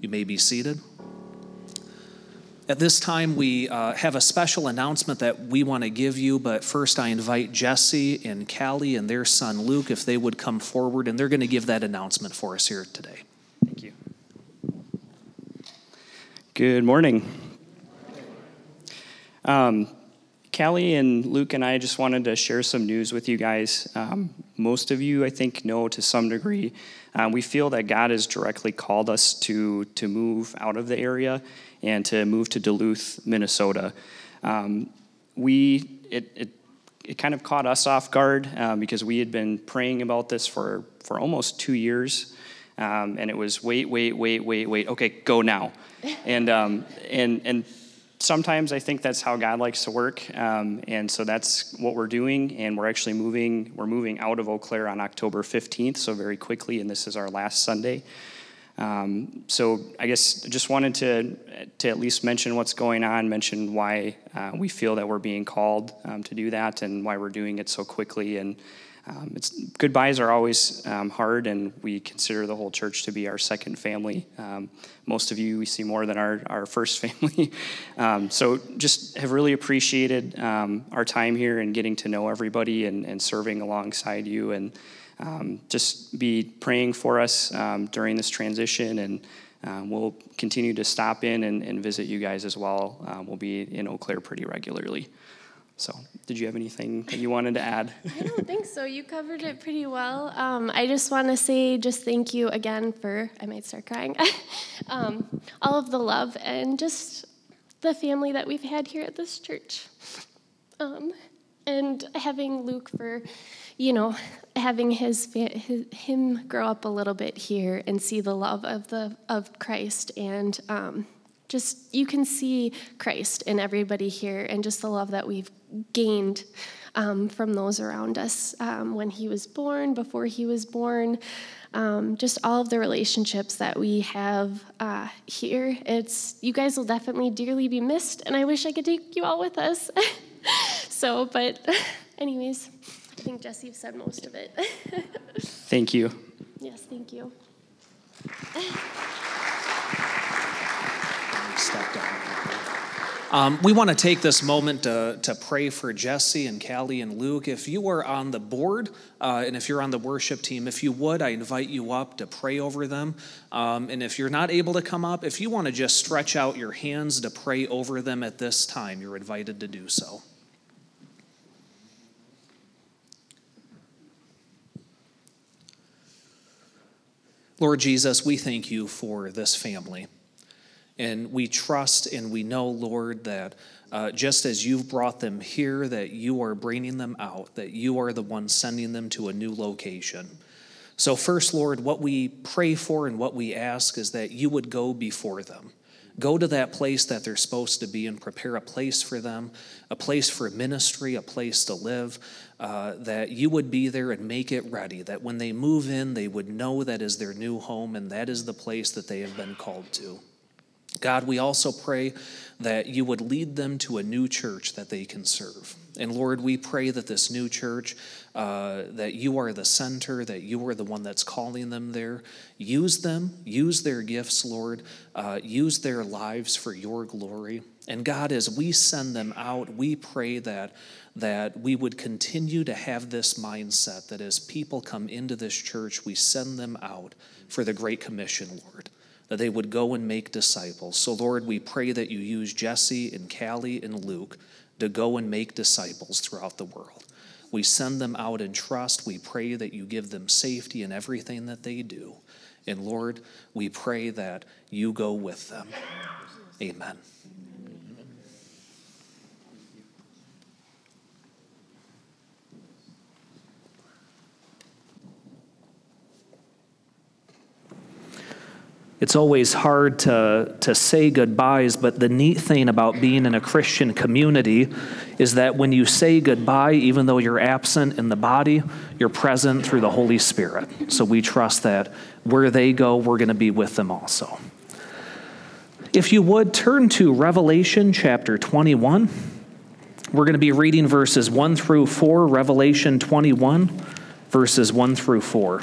You may be seated. At this time, we uh, have a special announcement that we want to give you, but first I invite Jesse and Callie and their son Luke if they would come forward, and they're going to give that announcement for us here today. Thank you. Good morning. Um, Callie and Luke and I just wanted to share some news with you guys. Um, most of you, I think, know to some degree. Uh, we feel that God has directly called us to, to move out of the area and to move to Duluth, Minnesota. Um, we, it, it, it, kind of caught us off guard um, because we had been praying about this for, for almost two years. Um, and it was wait, wait, wait, wait, wait. Okay, go now. and, um, and, and sometimes I think that's how God likes to work, um, and so that's what we're doing. And we're actually moving. We're moving out of Eau Claire on October 15th, so very quickly. And this is our last Sunday. Um, so I guess just wanted to to at least mention what's going on, mention why uh, we feel that we're being called um, to do that, and why we're doing it so quickly. And um, it's goodbyes are always um, hard, and we consider the whole church to be our second family. Um, most of you we see more than our our first family. Um, so just have really appreciated our time here and getting to know everybody and, and serving alongside you and um, just be praying for us um, during this transition, and um, we'll continue to stop in and, and visit you guys as well. Um, we'll be in Eau Claire pretty regularly. So, did you have anything that you wanted to add? I don't think so. You covered it pretty well. Um, I just want to say just thank you again for, I might start crying, um, all of the love and just the family that we've had here at this church. Um, and having Luke for, you know, having his, his, him grow up a little bit here and see the love of the of Christ and um, just you can see Christ in everybody here and just the love that we've gained um, from those around us um, when he was born, before he was born. Um, just all of the relationships that we have uh, here. It's you guys will definitely dearly be missed, and I wish I could take you all with us. so, but, anyways, I think Jesse said most of it. thank you. Yes, thank you. Step down. Um, we want to take this moment to, to pray for Jesse and Callie and Luke. If you are on the board uh, and if you're on the worship team, if you would, I invite you up to pray over them. Um, and if you're not able to come up, if you want to just stretch out your hands to pray over them at this time, you're invited to do so. Lord Jesus, we thank you for this family. And we trust and we know, Lord, that uh, just as you've brought them here, that you are bringing them out, that you are the one sending them to a new location. So, first, Lord, what we pray for and what we ask is that you would go before them. Go to that place that they're supposed to be and prepare a place for them, a place for ministry, a place to live, uh, that you would be there and make it ready, that when they move in, they would know that is their new home and that is the place that they have been called to. God, we also pray that you would lead them to a new church that they can serve. And Lord, we pray that this new church, uh, that you are the center, that you are the one that's calling them there. Use them, use their gifts, Lord. Uh, use their lives for your glory. And God, as we send them out, we pray that that we would continue to have this mindset that as people come into this church, we send them out for the Great Commission, Lord that they would go and make disciples. So, Lord, we pray that you use Jesse and Callie and Luke to go and make disciples throughout the world. We send them out in trust. We pray that you give them safety in everything that they do. And Lord, we pray that you go with them. Amen. It's always hard to, to say goodbyes, but the neat thing about being in a Christian community is that when you say goodbye, even though you're absent in the body, you're present through the Holy Spirit. So we trust that where they go, we're going to be with them also. If you would turn to Revelation chapter 21, we're going to be reading verses 1 through 4, Revelation 21, verses 1 through 4.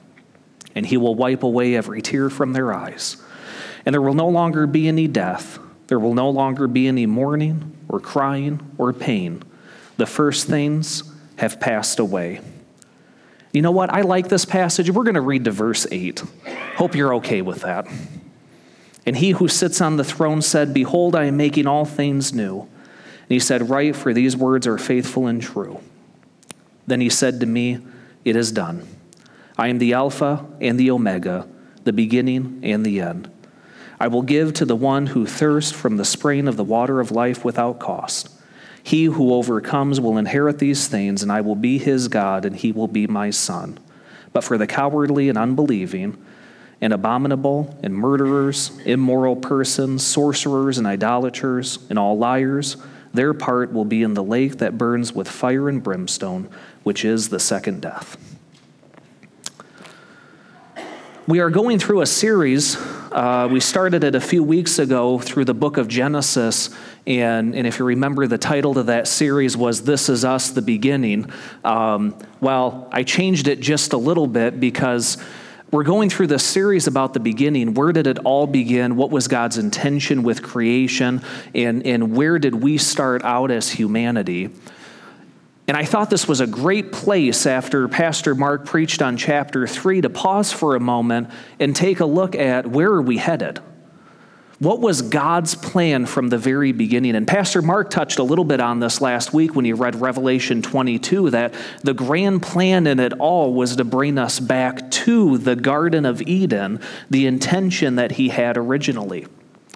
And he will wipe away every tear from their eyes. And there will no longer be any death there will no longer be any mourning or crying or pain. The first things have passed away. You know what? I like this passage. We're going to read to verse 8. Hope you're okay with that. And he who sits on the throne said, Behold, I am making all things new. And he said, Write, for these words are faithful and true. Then he said to me, It is done. I am the Alpha and the Omega, the beginning and the end. I will give to the one who thirsts from the spring of the water of life without cost. He who overcomes will inherit these things, and I will be his God, and he will be my son. But for the cowardly and unbelieving, and abominable, and murderers, immoral persons, sorcerers, and idolaters, and all liars, their part will be in the lake that burns with fire and brimstone, which is the second death. We are going through a series uh, we started it a few weeks ago through the book of Genesis, and, and if you remember, the title to that series was This Is Us, the Beginning. Um, well, I changed it just a little bit because we're going through this series about the beginning. Where did it all begin? What was God's intention with creation? And, and where did we start out as humanity? And I thought this was a great place after Pastor Mark preached on chapter 3 to pause for a moment and take a look at where are we headed? What was God's plan from the very beginning? And Pastor Mark touched a little bit on this last week when he read Revelation 22 that the grand plan in it all was to bring us back to the Garden of Eden, the intention that he had originally.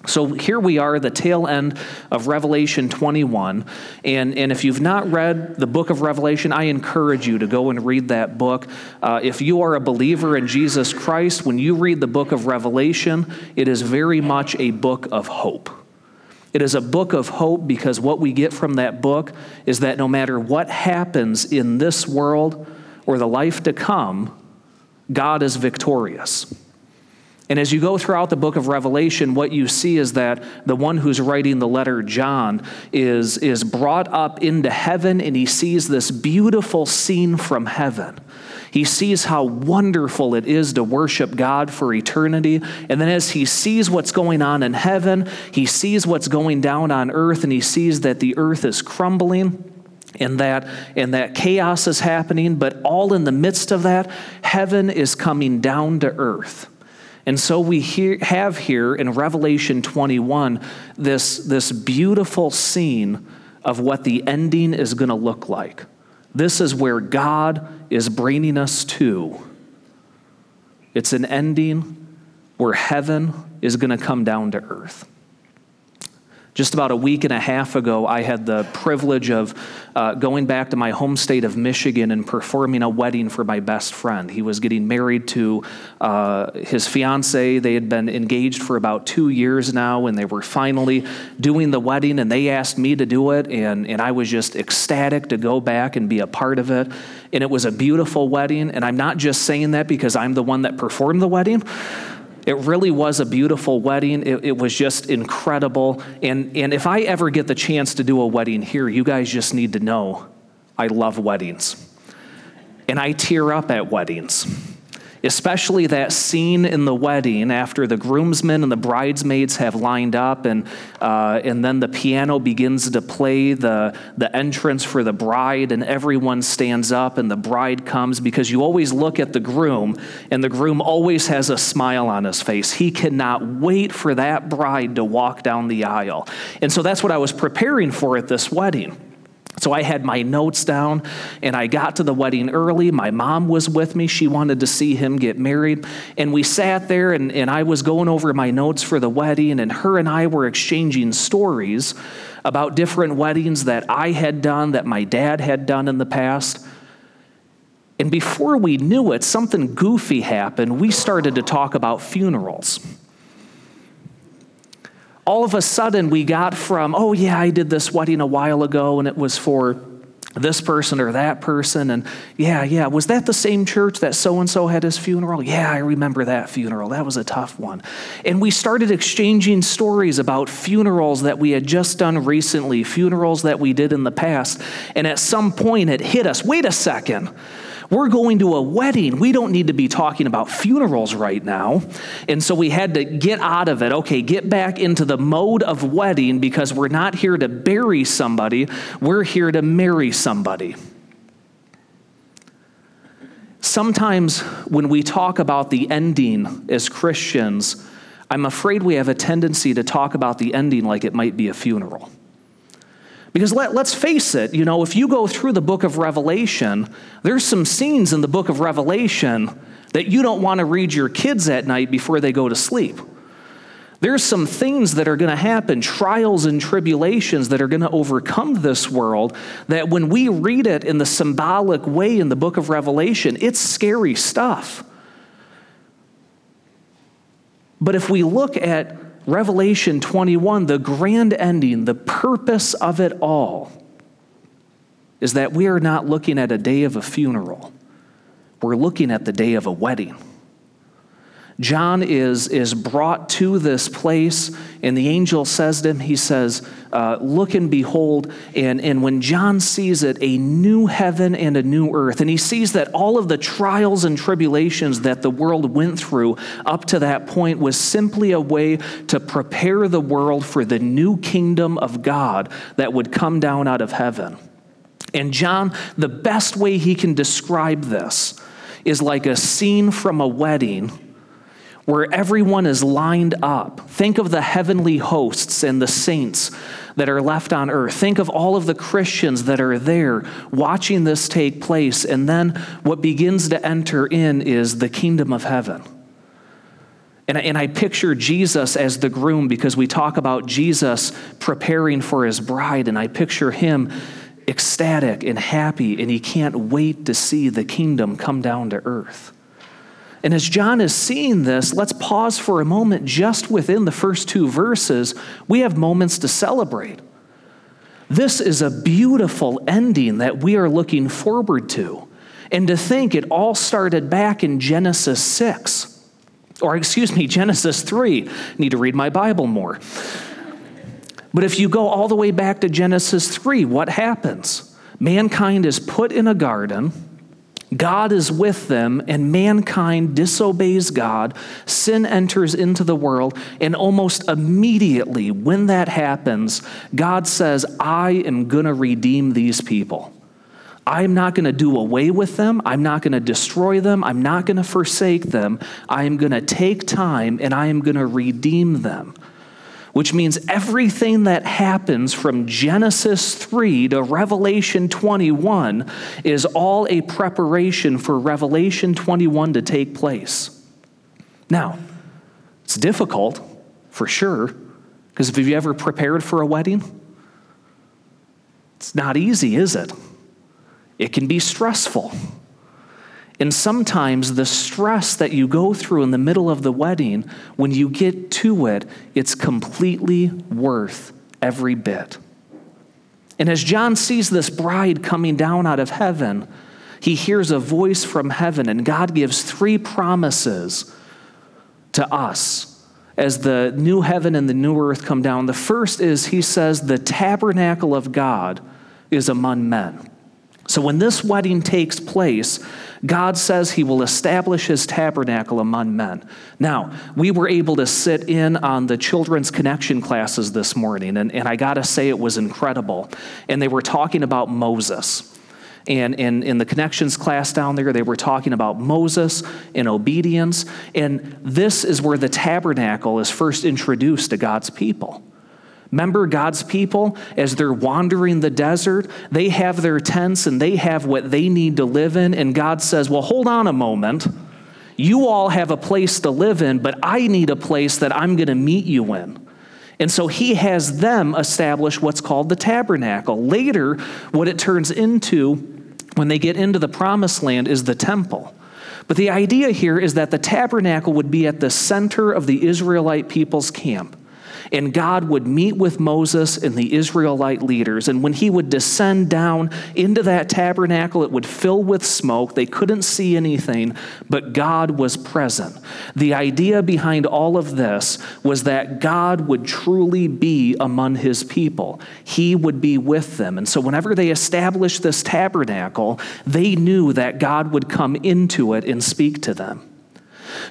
So here we are, the tail end of Revelation 21. And, and if you've not read the book of Revelation, I encourage you to go and read that book. Uh, if you are a believer in Jesus Christ, when you read the book of Revelation, it is very much a book of hope. It is a book of hope because what we get from that book is that no matter what happens in this world or the life to come, God is victorious. And as you go throughout the book of Revelation, what you see is that the one who's writing the letter, John, is, is brought up into heaven and he sees this beautiful scene from heaven. He sees how wonderful it is to worship God for eternity. And then, as he sees what's going on in heaven, he sees what's going down on earth, and he sees that the earth is crumbling and that and that chaos is happening but all in the midst of that heaven is coming down to earth and so we hear, have here in Revelation 21 this, this beautiful scene of what the ending is going to look like. This is where God is bringing us to. It's an ending where heaven is going to come down to earth. Just about a week and a half ago, I had the privilege of uh, going back to my home state of Michigan and performing a wedding for my best friend. He was getting married to uh, his fiancee. They had been engaged for about two years now, and they were finally doing the wedding, and they asked me to do it, and, and I was just ecstatic to go back and be a part of it. And it was a beautiful wedding, and I'm not just saying that because I'm the one that performed the wedding. It really was a beautiful wedding. It, it, was just incredible. And, and if I ever get the chance to do a wedding here, you guys just need to know I love weddings. And I tear up at weddings especially that scene in the wedding after the groomsmen and the bridesmaids have lined up and, uh, and then the piano begins to play the, the entrance for the bride and everyone stands up and the bride comes because you always look at the groom and the groom always has a smile on his face. He cannot wait for that bride to walk down the aisle. And so that's what i was preparing for at this wedding so I had my notes down and I got to the wedding early. My mom was with me. She wanted to see him get married. And we sat there and, and I was going over my notes for the wedding, and her and I were exchanging stories about different weddings that I had done, that my dad had done in the past. And before we knew it, something goofy happened. We started to talk about funerals. All of a sudden, we got from, oh, yeah, I did this wedding a while ago and it was for this person or that person. And yeah, yeah, was that the same church that so and so had his funeral? Yeah, I remember that funeral. That was a tough one. And we started exchanging stories about funerals that we had just done recently, funerals that we did in the past. And at some point, it hit us wait a second. We're going to a wedding. We don't need to be talking about funerals right now. And so we had to get out of it. Okay, get back into the mode of wedding because we're not here to bury somebody, we're here to marry somebody. Sometimes when we talk about the ending as Christians, I'm afraid we have a tendency to talk about the ending like it might be a funeral. Because let, let's face it, you know, if you go through the book of Revelation, there's some scenes in the book of Revelation that you don't want to read your kids at night before they go to sleep. There's some things that are going to happen, trials and tribulations that are going to overcome this world, that when we read it in the symbolic way in the book of Revelation, it's scary stuff. But if we look at Revelation 21, the grand ending, the purpose of it all, is that we are not looking at a day of a funeral. We're looking at the day of a wedding. John is, is brought to this place, and the angel says to him, He says, uh, Look and behold. And, and when John sees it, a new heaven and a new earth, and he sees that all of the trials and tribulations that the world went through up to that point was simply a way to prepare the world for the new kingdom of God that would come down out of heaven. And John, the best way he can describe this is like a scene from a wedding where everyone is lined up. Think of the heavenly hosts and the saints that are left on earth. Think of all of the Christians that are there watching this take place. And then what begins to enter in is the kingdom of heaven. And, and I picture Jesus as the groom because we talk about Jesus preparing for his bride, and I picture him ecstatic and happy, and he can't wait to see the kingdom come down to earth. And as John is seeing this, let's pause for a moment just within the first two verses. We have moments to celebrate. This is a beautiful ending that we are looking forward to. And to think it all started back in Genesis 6, or excuse me, Genesis 3. I need to read my Bible more. But if you go all the way back to Genesis 3, what happens? Mankind is put in a garden God is with them, and mankind disobeys God. Sin enters into the world, and almost immediately, when that happens, God says, I am going to redeem these people. I'm not going to do away with them. I'm not going to destroy them. I'm not going to forsake them. I am going to take time and I am going to redeem them which means everything that happens from Genesis 3 to Revelation 21 is all a preparation for Revelation 21 to take place. Now, it's difficult, for sure, because have you ever prepared for a wedding? It's not easy, is it? It can be stressful. And sometimes the stress that you go through in the middle of the wedding, when you get to it, it's completely worth every bit. And as John sees this bride coming down out of heaven, he hears a voice from heaven, and God gives three promises to us as the new heaven and the new earth come down. The first is, he says, the tabernacle of God is among men. So when this wedding takes place, God says he will establish his tabernacle among men. Now, we were able to sit in on the children's connection classes this morning, and, and I got to say it was incredible. And they were talking about Moses. And in, in the connections class down there, they were talking about Moses and obedience. And this is where the tabernacle is first introduced to God's people. Remember God's people as they're wandering the desert? They have their tents and they have what they need to live in. And God says, Well, hold on a moment. You all have a place to live in, but I need a place that I'm going to meet you in. And so he has them establish what's called the tabernacle. Later, what it turns into when they get into the promised land is the temple. But the idea here is that the tabernacle would be at the center of the Israelite people's camp and God would meet with Moses and the Israelite leaders. And when he would descend down into that tabernacle, it would fill with smoke. They couldn't see anything, but God was present. The idea behind all of this was that God would truly be among his people, he would be with them. And so, whenever they established this tabernacle, they knew that God would come into it and speak to them.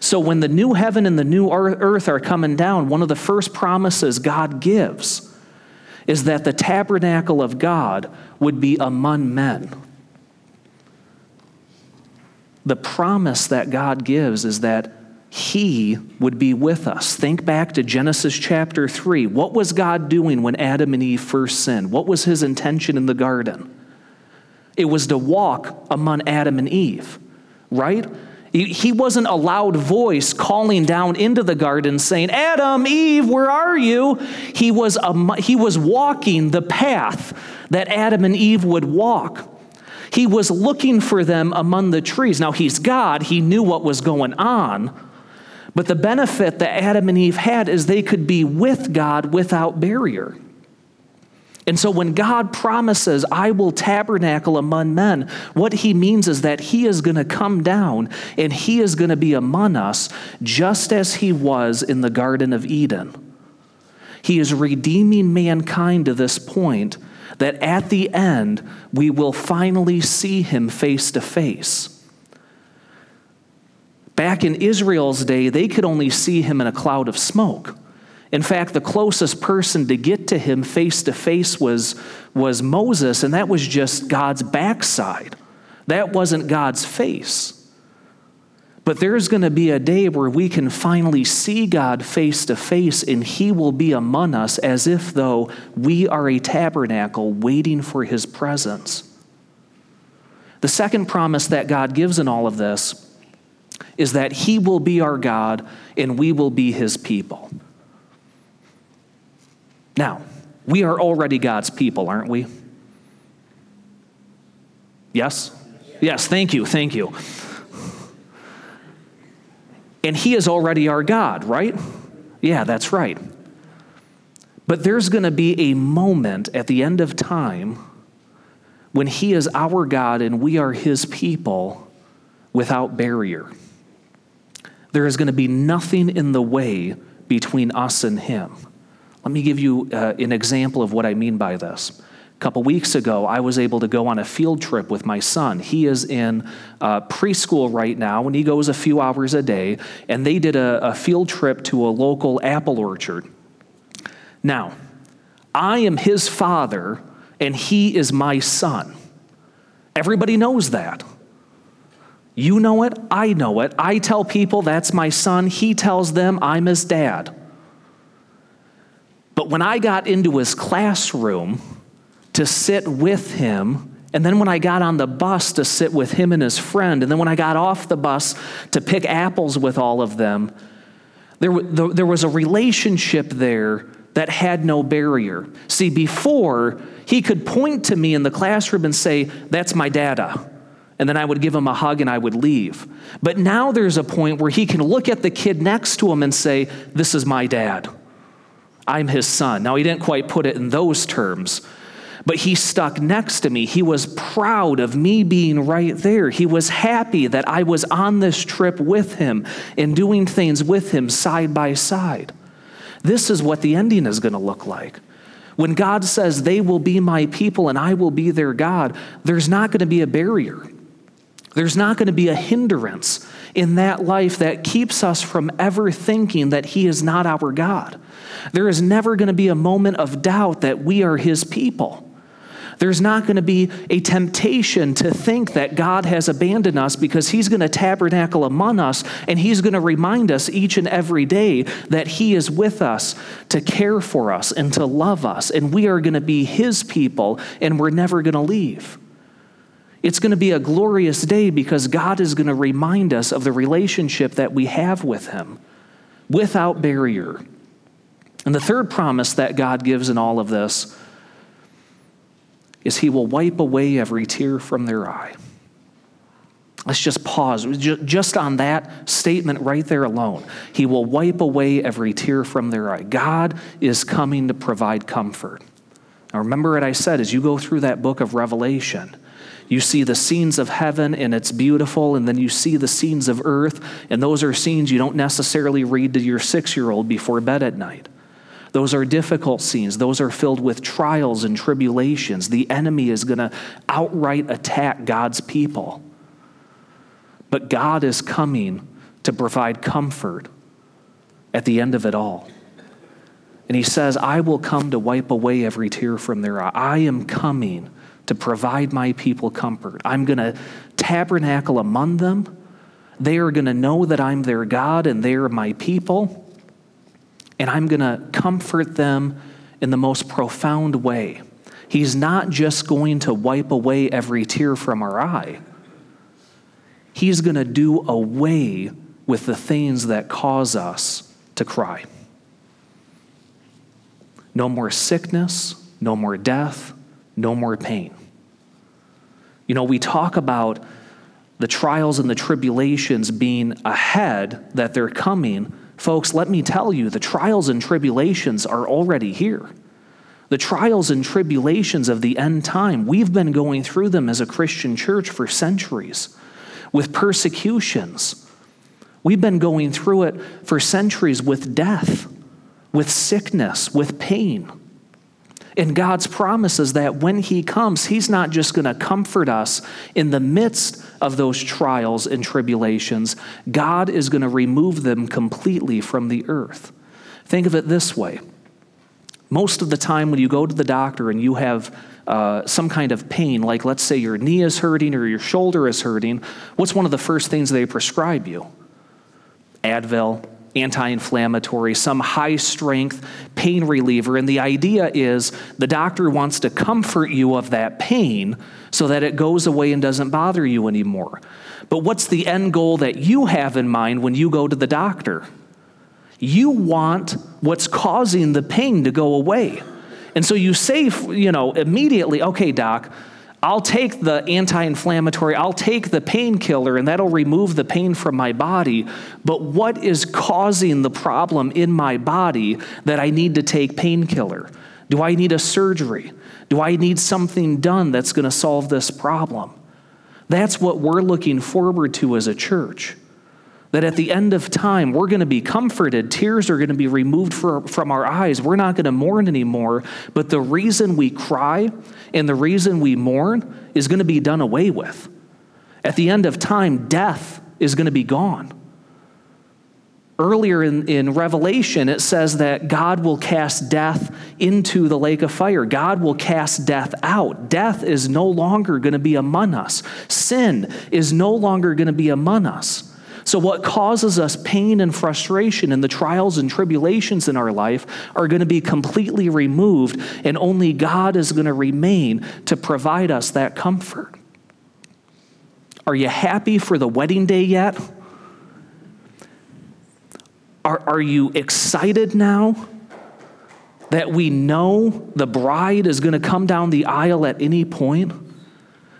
So when the new heaven and the new earth are coming down, one of the first promises God gives is that the tabernacle of God would be among men. The promise that God gives is that he would be with us. Think back to Genesis chapter 3. What was God doing when Adam and Eve first sinned? What was his intention in the garden? It was to walk among Adam and Eve, right? He wasn't a loud voice calling down into the garden saying, Adam, Eve, where are you? He was, a, he was walking the path that Adam and Eve would walk. He was looking for them among the trees. Now, he's God, he knew what was going on. But the benefit that Adam and Eve had is they could be with God without barrier. And so when God promises, I will tabernacle among men, what he means is that he is going to come down and he is going to be among us just as he was in the Garden of Eden. He is redeeming mankind to this point that at the end we will finally see him face to face. Back in Israel's day, they could only see him in a cloud of smoke. In fact, the closest person to get to him face to face was was Moses, and that was just God's backside. That wasn't God's face. But there's going to be a day where we can finally see God face to face, and He will be among us as if though we are a tabernacle waiting for His presence. The second promise that God gives in all of this is that He will be our God and we will be His people. Now, we are already God's people, aren't we? Yes? Yes, thank you, thank you. And He is already our God, right? Yeah, that's right. But there's going to be a moment at the end of time when He is our God and we are His people without barrier. There is going to be nothing in the way between us and Him. Let me give you uh, an example of what I mean by this. A couple weeks ago, I was able to go on a field trip with my son. He is in uh, preschool right now, and he goes a few hours a day, and they did a, a field trip to a local apple orchard. Now, I am his father, and he is my son. Everybody knows that. You know it, I know it. I tell people that's my son, he tells them I'm his dad. But when I got into his classroom to sit with him, and then when I got on the bus to sit with him and his friend, and then when I got off the bus to pick apples with all of them, there, there was a relationship there that had no barrier. See, before, he could point to me in the classroom and say, That's my dada. And then I would give him a hug and I would leave. But now there's a point where he can look at the kid next to him and say, This is my dad. I'm his son. Now, he didn't quite put it in those terms, but he stuck next to me. He was proud of me being right there. He was happy that I was on this trip with him and doing things with him side by side. This is what the ending is going to look like. When God says, They will be my people and I will be their God, there's not going to be a barrier. There's not going to be a hindrance in that life that keeps us from ever thinking that He is not our God. There is never going to be a moment of doubt that we are His people. There's not going to be a temptation to think that God has abandoned us because He's going to tabernacle among us and He's going to remind us each and every day that He is with us to care for us and to love us, and we are going to be His people and we're never going to leave. It's going to be a glorious day because God is going to remind us of the relationship that we have with Him without barrier. And the third promise that God gives in all of this is He will wipe away every tear from their eye. Let's just pause. Just on that statement right there alone, He will wipe away every tear from their eye. God is coming to provide comfort. Now, remember what I said as you go through that book of Revelation. You see the scenes of heaven and it's beautiful, and then you see the scenes of earth, and those are scenes you don't necessarily read to your six year old before bed at night. Those are difficult scenes. Those are filled with trials and tribulations. The enemy is going to outright attack God's people. But God is coming to provide comfort at the end of it all. And he says, I will come to wipe away every tear from their eye. I am coming to provide my people comfort. I'm going to tabernacle among them. They are going to know that I'm their God and they are my people and I'm going to comfort them in the most profound way. He's not just going to wipe away every tear from our eye, He's going to do away with the things that cause us to cry. No more sickness, no more death, no more pain. You know, we talk about the trials and the tribulations being ahead, that they're coming. Folks, let me tell you, the trials and tribulations are already here. The trials and tribulations of the end time, we've been going through them as a Christian church for centuries with persecutions. We've been going through it for centuries with death, with sickness, with pain. And God's promise is that when He comes, He's not just going to comfort us in the midst of those trials and tribulations, God is going to remove them completely from the earth. Think of it this way most of the time, when you go to the doctor and you have uh, some kind of pain, like let's say your knee is hurting or your shoulder is hurting, what's one of the first things they prescribe you? Advil, anti inflammatory, some high strength pain reliever. And the idea is the doctor wants to comfort you of that pain so that it goes away and doesn't bother you anymore. But what's the end goal that you have in mind when you go to the doctor? You want what's causing the pain to go away. And so you say, you know, immediately, okay, doc, I'll take the anti inflammatory, I'll take the painkiller, and that'll remove the pain from my body. But what is causing the problem in my body that I need to take painkiller? Do I need a surgery? Do I need something done that's going to solve this problem? That's what we're looking forward to as a church that at the end of time, we're going to be comforted. Tears are going to be removed for, from our eyes. We're not going to mourn anymore. But the reason we cry and the reason we mourn is going to be done away with. At the end of time, death is going to be gone. Earlier in, in Revelation, it says that God will cast death into the lake of fire. God will cast death out. Death is no longer going to be among us. Sin is no longer going to be among us. So, what causes us pain and frustration and the trials and tribulations in our life are going to be completely removed, and only God is going to remain to provide us that comfort. Are you happy for the wedding day yet? Are, are you excited now that we know the bride is going to come down the aisle at any point?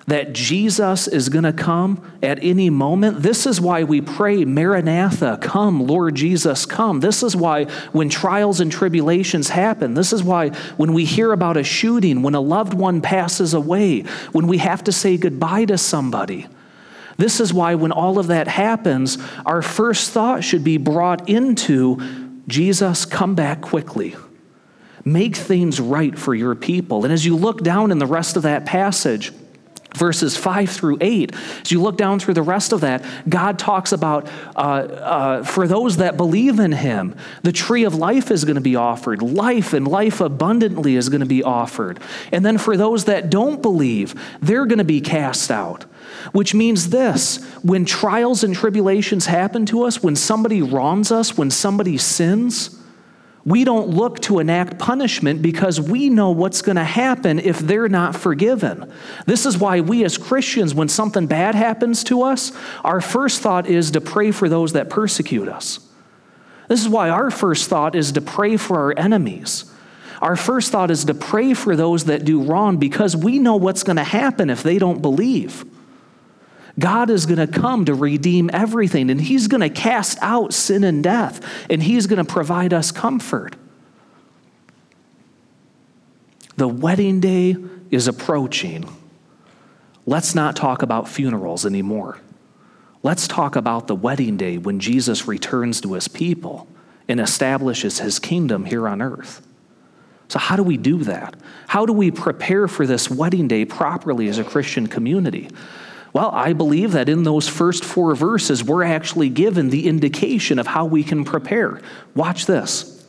That Jesus is going to come at any moment. This is why we pray, Maranatha, come, Lord Jesus, come. This is why when trials and tribulations happen, this is why when we hear about a shooting, when a loved one passes away, when we have to say goodbye to somebody, this is why when all of that happens, our first thought should be brought into Jesus, come back quickly. Make things right for your people. And as you look down in the rest of that passage, verses 5 through 8 as you look down through the rest of that god talks about uh, uh, for those that believe in him the tree of life is going to be offered. Life and life abundantly is going to be offered. And then for those that don't believe they're going to be cast out which means this when trials and tribulations happen to us when somebody wrongs us when somebody sins we don't look to enact punishment because we know what's going to happen if they're not forgiven. This is why we as Christians, when something bad happens to us, our first thought is to pray for those that persecute us. This is why our first thought is to pray for our enemies. Our first thought is to pray for those that do wrong because we know what's going to happen if they don't believe. God is going to come to redeem everything, and He's going to cast out sin and death, and He's going to provide us comfort. The wedding day is approaching. Let's not talk about funerals anymore. Let's talk about the wedding day when Jesus returns to His people and establishes His kingdom here on earth. So, how do we do that? How do we prepare for this wedding day properly as a Christian community? Well, I believe that in those first four verses, we're actually given the indication of how we can prepare. Watch this.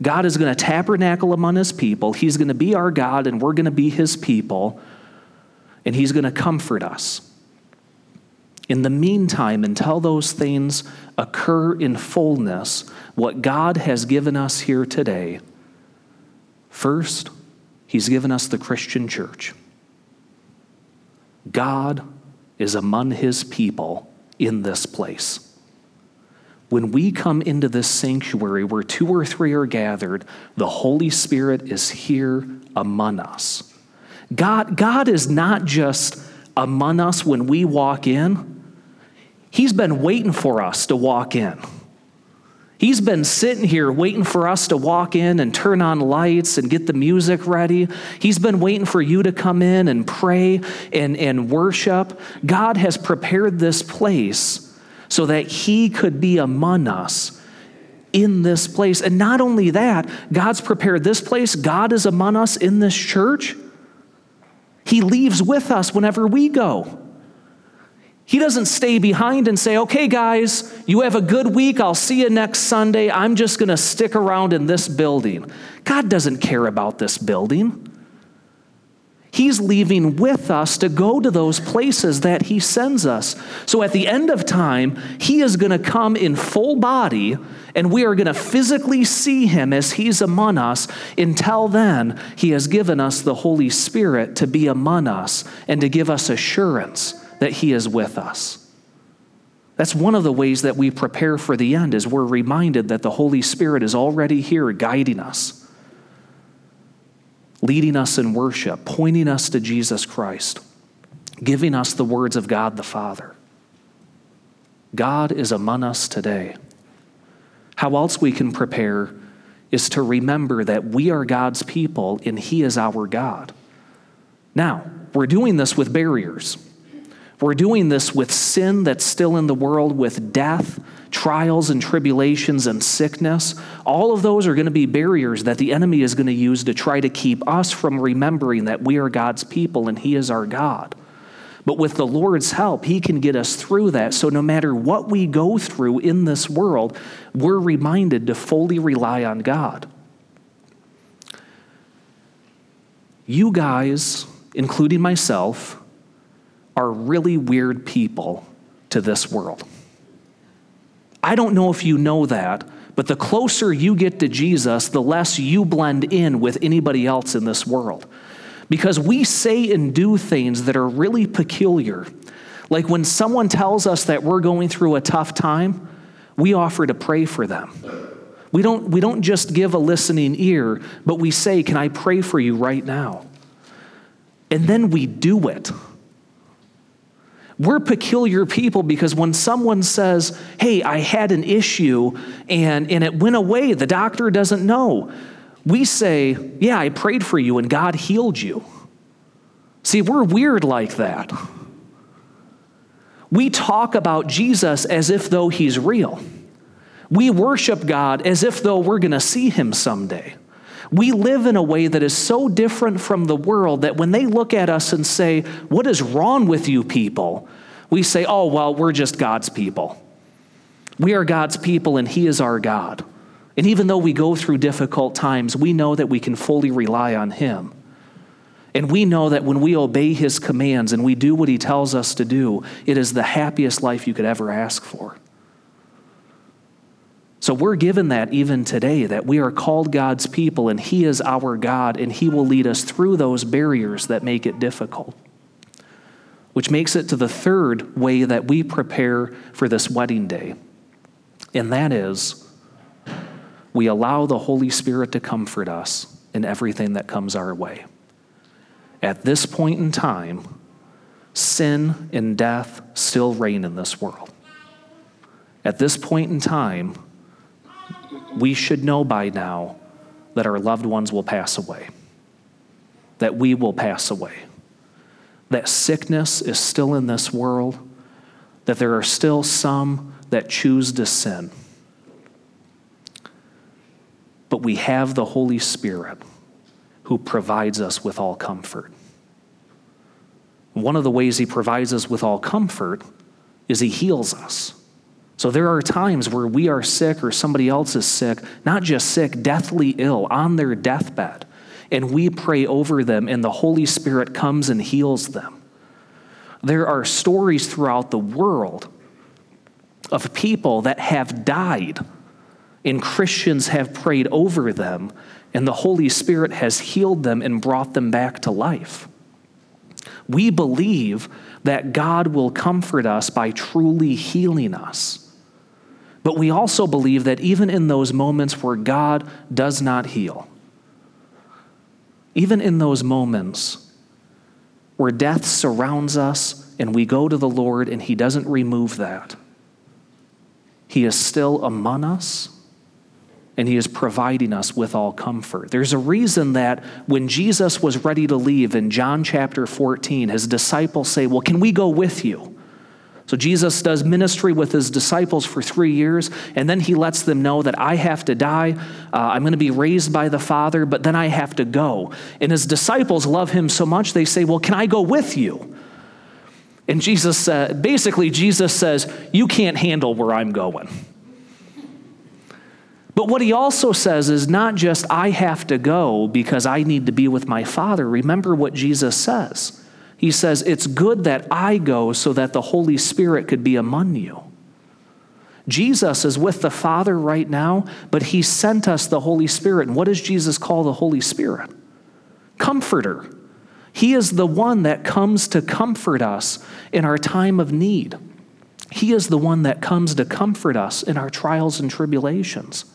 God is going to tabernacle among his people. He's going to be our God, and we're going to be his people, and he's going to comfort us. In the meantime, until those things occur in fullness, what God has given us here today, first, he's given us the Christian church. God is among his people in this place. When we come into this sanctuary where two or three are gathered, the Holy Spirit is here among us. God, God is not just among us when we walk in, He's been waiting for us to walk in. He's been sitting here waiting for us to walk in and turn on lights and get the music ready. He's been waiting for you to come in and pray and, and worship. God has prepared this place so that He could be among us in this place. And not only that, God's prepared this place, God is among us in this church. He leaves with us whenever we go. He doesn't stay behind and say, okay, guys, you have a good week. I'll see you next Sunday. I'm just going to stick around in this building. God doesn't care about this building. He's leaving with us to go to those places that He sends us. So at the end of time, He is going to come in full body, and we are going to physically see Him as He's among us. Until then, He has given us the Holy Spirit to be among us and to give us assurance that He is with us. That's one of the ways that we prepare for the end is we're reminded that the Holy Spirit is already here guiding us, leading us in worship, pointing us to Jesus Christ, giving us the words of God the Father. God is among us today. How else we can prepare is to remember that we are God's people and He is our God. Now, we're doing this with barriers. We're doing this with sin that's still in the world, with death, trials and tribulations, and sickness. All of those are going to be barriers that the enemy is going to use to try to keep us from remembering that we are God's people and He is our God. But with the Lord's help, He can get us through that. So no matter what we go through in this world, we're reminded to fully rely on God. You guys, including myself, are really weird people to this world. I don't know if you know that, but the closer you get to Jesus, the less you blend in with anybody else in this world. Because we say and do things that are really peculiar. Like when someone tells us that we're going through a tough time, we offer to pray for them. We don't, we don't just give a listening ear, but we say, Can I pray for you right now? And then we do it. We're peculiar people because when someone says, Hey, I had an issue and, and it went away, the doctor doesn't know, we say, Yeah, I prayed for you and God healed you. See, we're weird like that. We talk about Jesus as if though he's real. We worship God as if though we're going to see him someday. We live in a way that is so different from the world that when they look at us and say, What is wrong with you people? we say, Oh, well, we're just God's people. We are God's people and He is our God. And even though we go through difficult times, we know that we can fully rely on Him. And we know that when we obey His commands and we do what He tells us to do, it is the happiest life you could ever ask for. So we're given that even today, that we are called God's people and He is our God and He will lead us through those barriers that make it difficult. Which makes it to the third way that we prepare for this wedding day, and that is we allow the Holy Spirit to comfort us in everything that comes our way. At this point in time, sin and death still reign in this world. At this point in time, we should know by now that our loved ones will pass away, that we will pass away, that sickness is still in this world, that there are still some that choose to sin. But we have the Holy Spirit who provides us with all comfort. One of the ways He provides us with all comfort is He heals us. So there are times where we are sick or somebody else is sick, not just sick, deathly ill, on their deathbed, and we pray over them, and the Holy Spirit comes and heals them. There are stories throughout the world of people that have died, and Christians have prayed over them, and the Holy Spirit has healed them and brought them back to life. We believe that God will comfort us by truly healing us. But we also believe that even in those moments where God does not heal, even in those moments where death surrounds us and we go to the Lord and He doesn't remove that, He is still among us and He is providing us with all comfort. There's a reason that when Jesus was ready to leave in John chapter 14, His disciples say, Well, can we go with you? So Jesus does ministry with his disciples for three years, and then he lets them know that I have to die. Uh, I'm going to be raised by the Father, but then I have to go. And his disciples love him so much, they say, Well, can I go with you? And Jesus, uh, basically, Jesus says, You can't handle where I'm going. But what he also says is not just, I have to go because I need to be with my Father. Remember what Jesus says. He says, It's good that I go so that the Holy Spirit could be among you. Jesus is with the Father right now, but He sent us the Holy Spirit. And what does Jesus call the Holy Spirit? Comforter. He is the one that comes to comfort us in our time of need. He is the one that comes to comfort us in our trials and tribulations.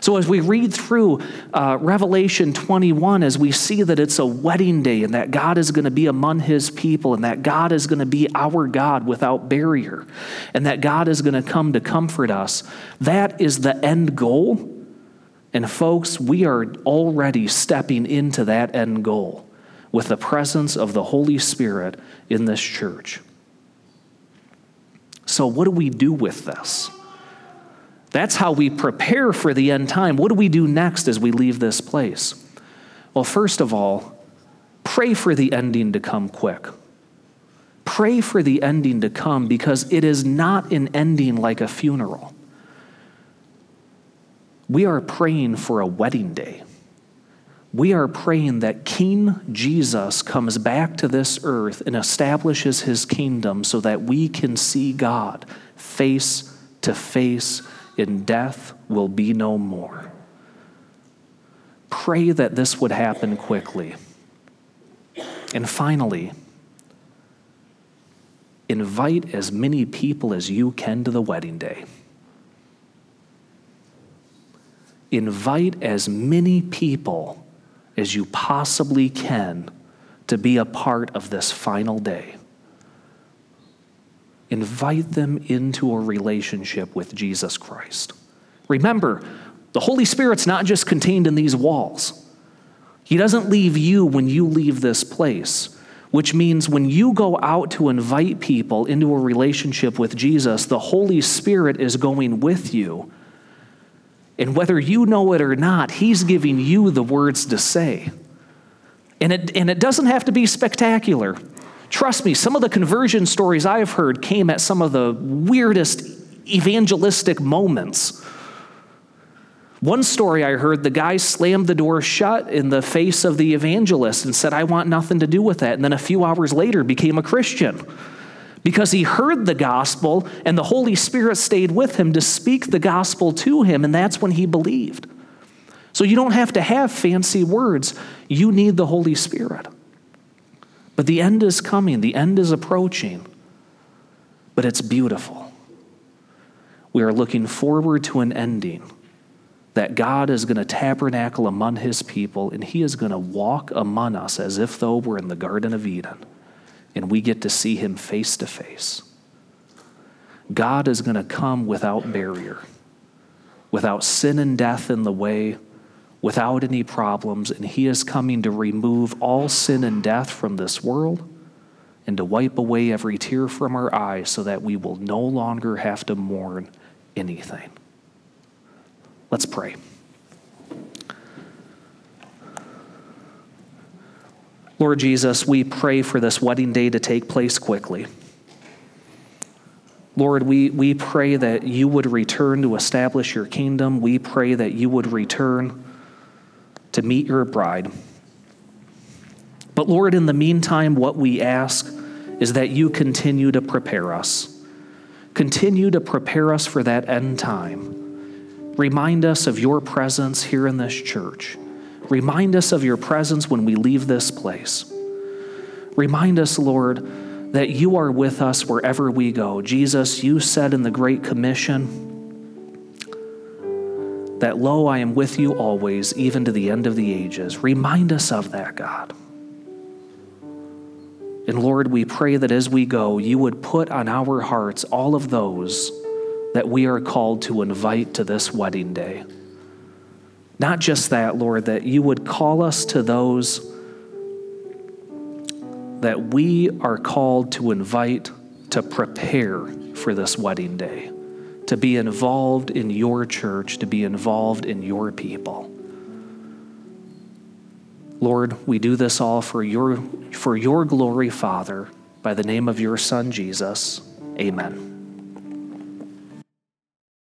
So, as we read through uh, Revelation 21, as we see that it's a wedding day and that God is going to be among his people and that God is going to be our God without barrier and that God is going to come to comfort us, that is the end goal. And, folks, we are already stepping into that end goal with the presence of the Holy Spirit in this church. So, what do we do with this? That's how we prepare for the end time. What do we do next as we leave this place? Well, first of all, pray for the ending to come quick. Pray for the ending to come because it is not an ending like a funeral. We are praying for a wedding day. We are praying that King Jesus comes back to this earth and establishes his kingdom so that we can see God face to face in death will be no more. Pray that this would happen quickly. And finally, invite as many people as you can to the wedding day. Invite as many people as you possibly can to be a part of this final day. Invite them into a relationship with Jesus Christ. Remember, the Holy Spirit's not just contained in these walls. He doesn't leave you when you leave this place, which means when you go out to invite people into a relationship with Jesus, the Holy Spirit is going with you. And whether you know it or not, He's giving you the words to say. And it, and it doesn't have to be spectacular. Trust me, some of the conversion stories I've heard came at some of the weirdest evangelistic moments. One story I heard, the guy slammed the door shut in the face of the evangelist and said, I want nothing to do with that. And then a few hours later became a Christian because he heard the gospel and the Holy Spirit stayed with him to speak the gospel to him, and that's when he believed. So you don't have to have fancy words, you need the Holy Spirit. But the end is coming, the end is approaching. But it's beautiful. We are looking forward to an ending that God is going to tabernacle among his people and he is going to walk among us as if though we're in the Garden of Eden and we get to see him face to face. God is going to come without barrier, without sin and death in the way, without any problems, and he is coming to remove all sin and death from this world and to wipe away every tear from our eyes so that we will no longer have to mourn anything. Let's pray. Lord Jesus, we pray for this wedding day to take place quickly. Lord, we, we pray that you would return to establish your kingdom. We pray that you would return to meet your bride. But Lord, in the meantime, what we ask is that you continue to prepare us. Continue to prepare us for that end time. Remind us of your presence here in this church. Remind us of your presence when we leave this place. Remind us, Lord, that you are with us wherever we go. Jesus, you said in the Great Commission that, Lo, I am with you always, even to the end of the ages. Remind us of that, God. And Lord, we pray that as we go, you would put on our hearts all of those that we are called to invite to this wedding day. Not just that, Lord, that you would call us to those that we are called to invite to prepare for this wedding day, to be involved in your church, to be involved in your people. Lord, we do this all for your, for your glory, Father, by the name of your Son, Jesus. Amen.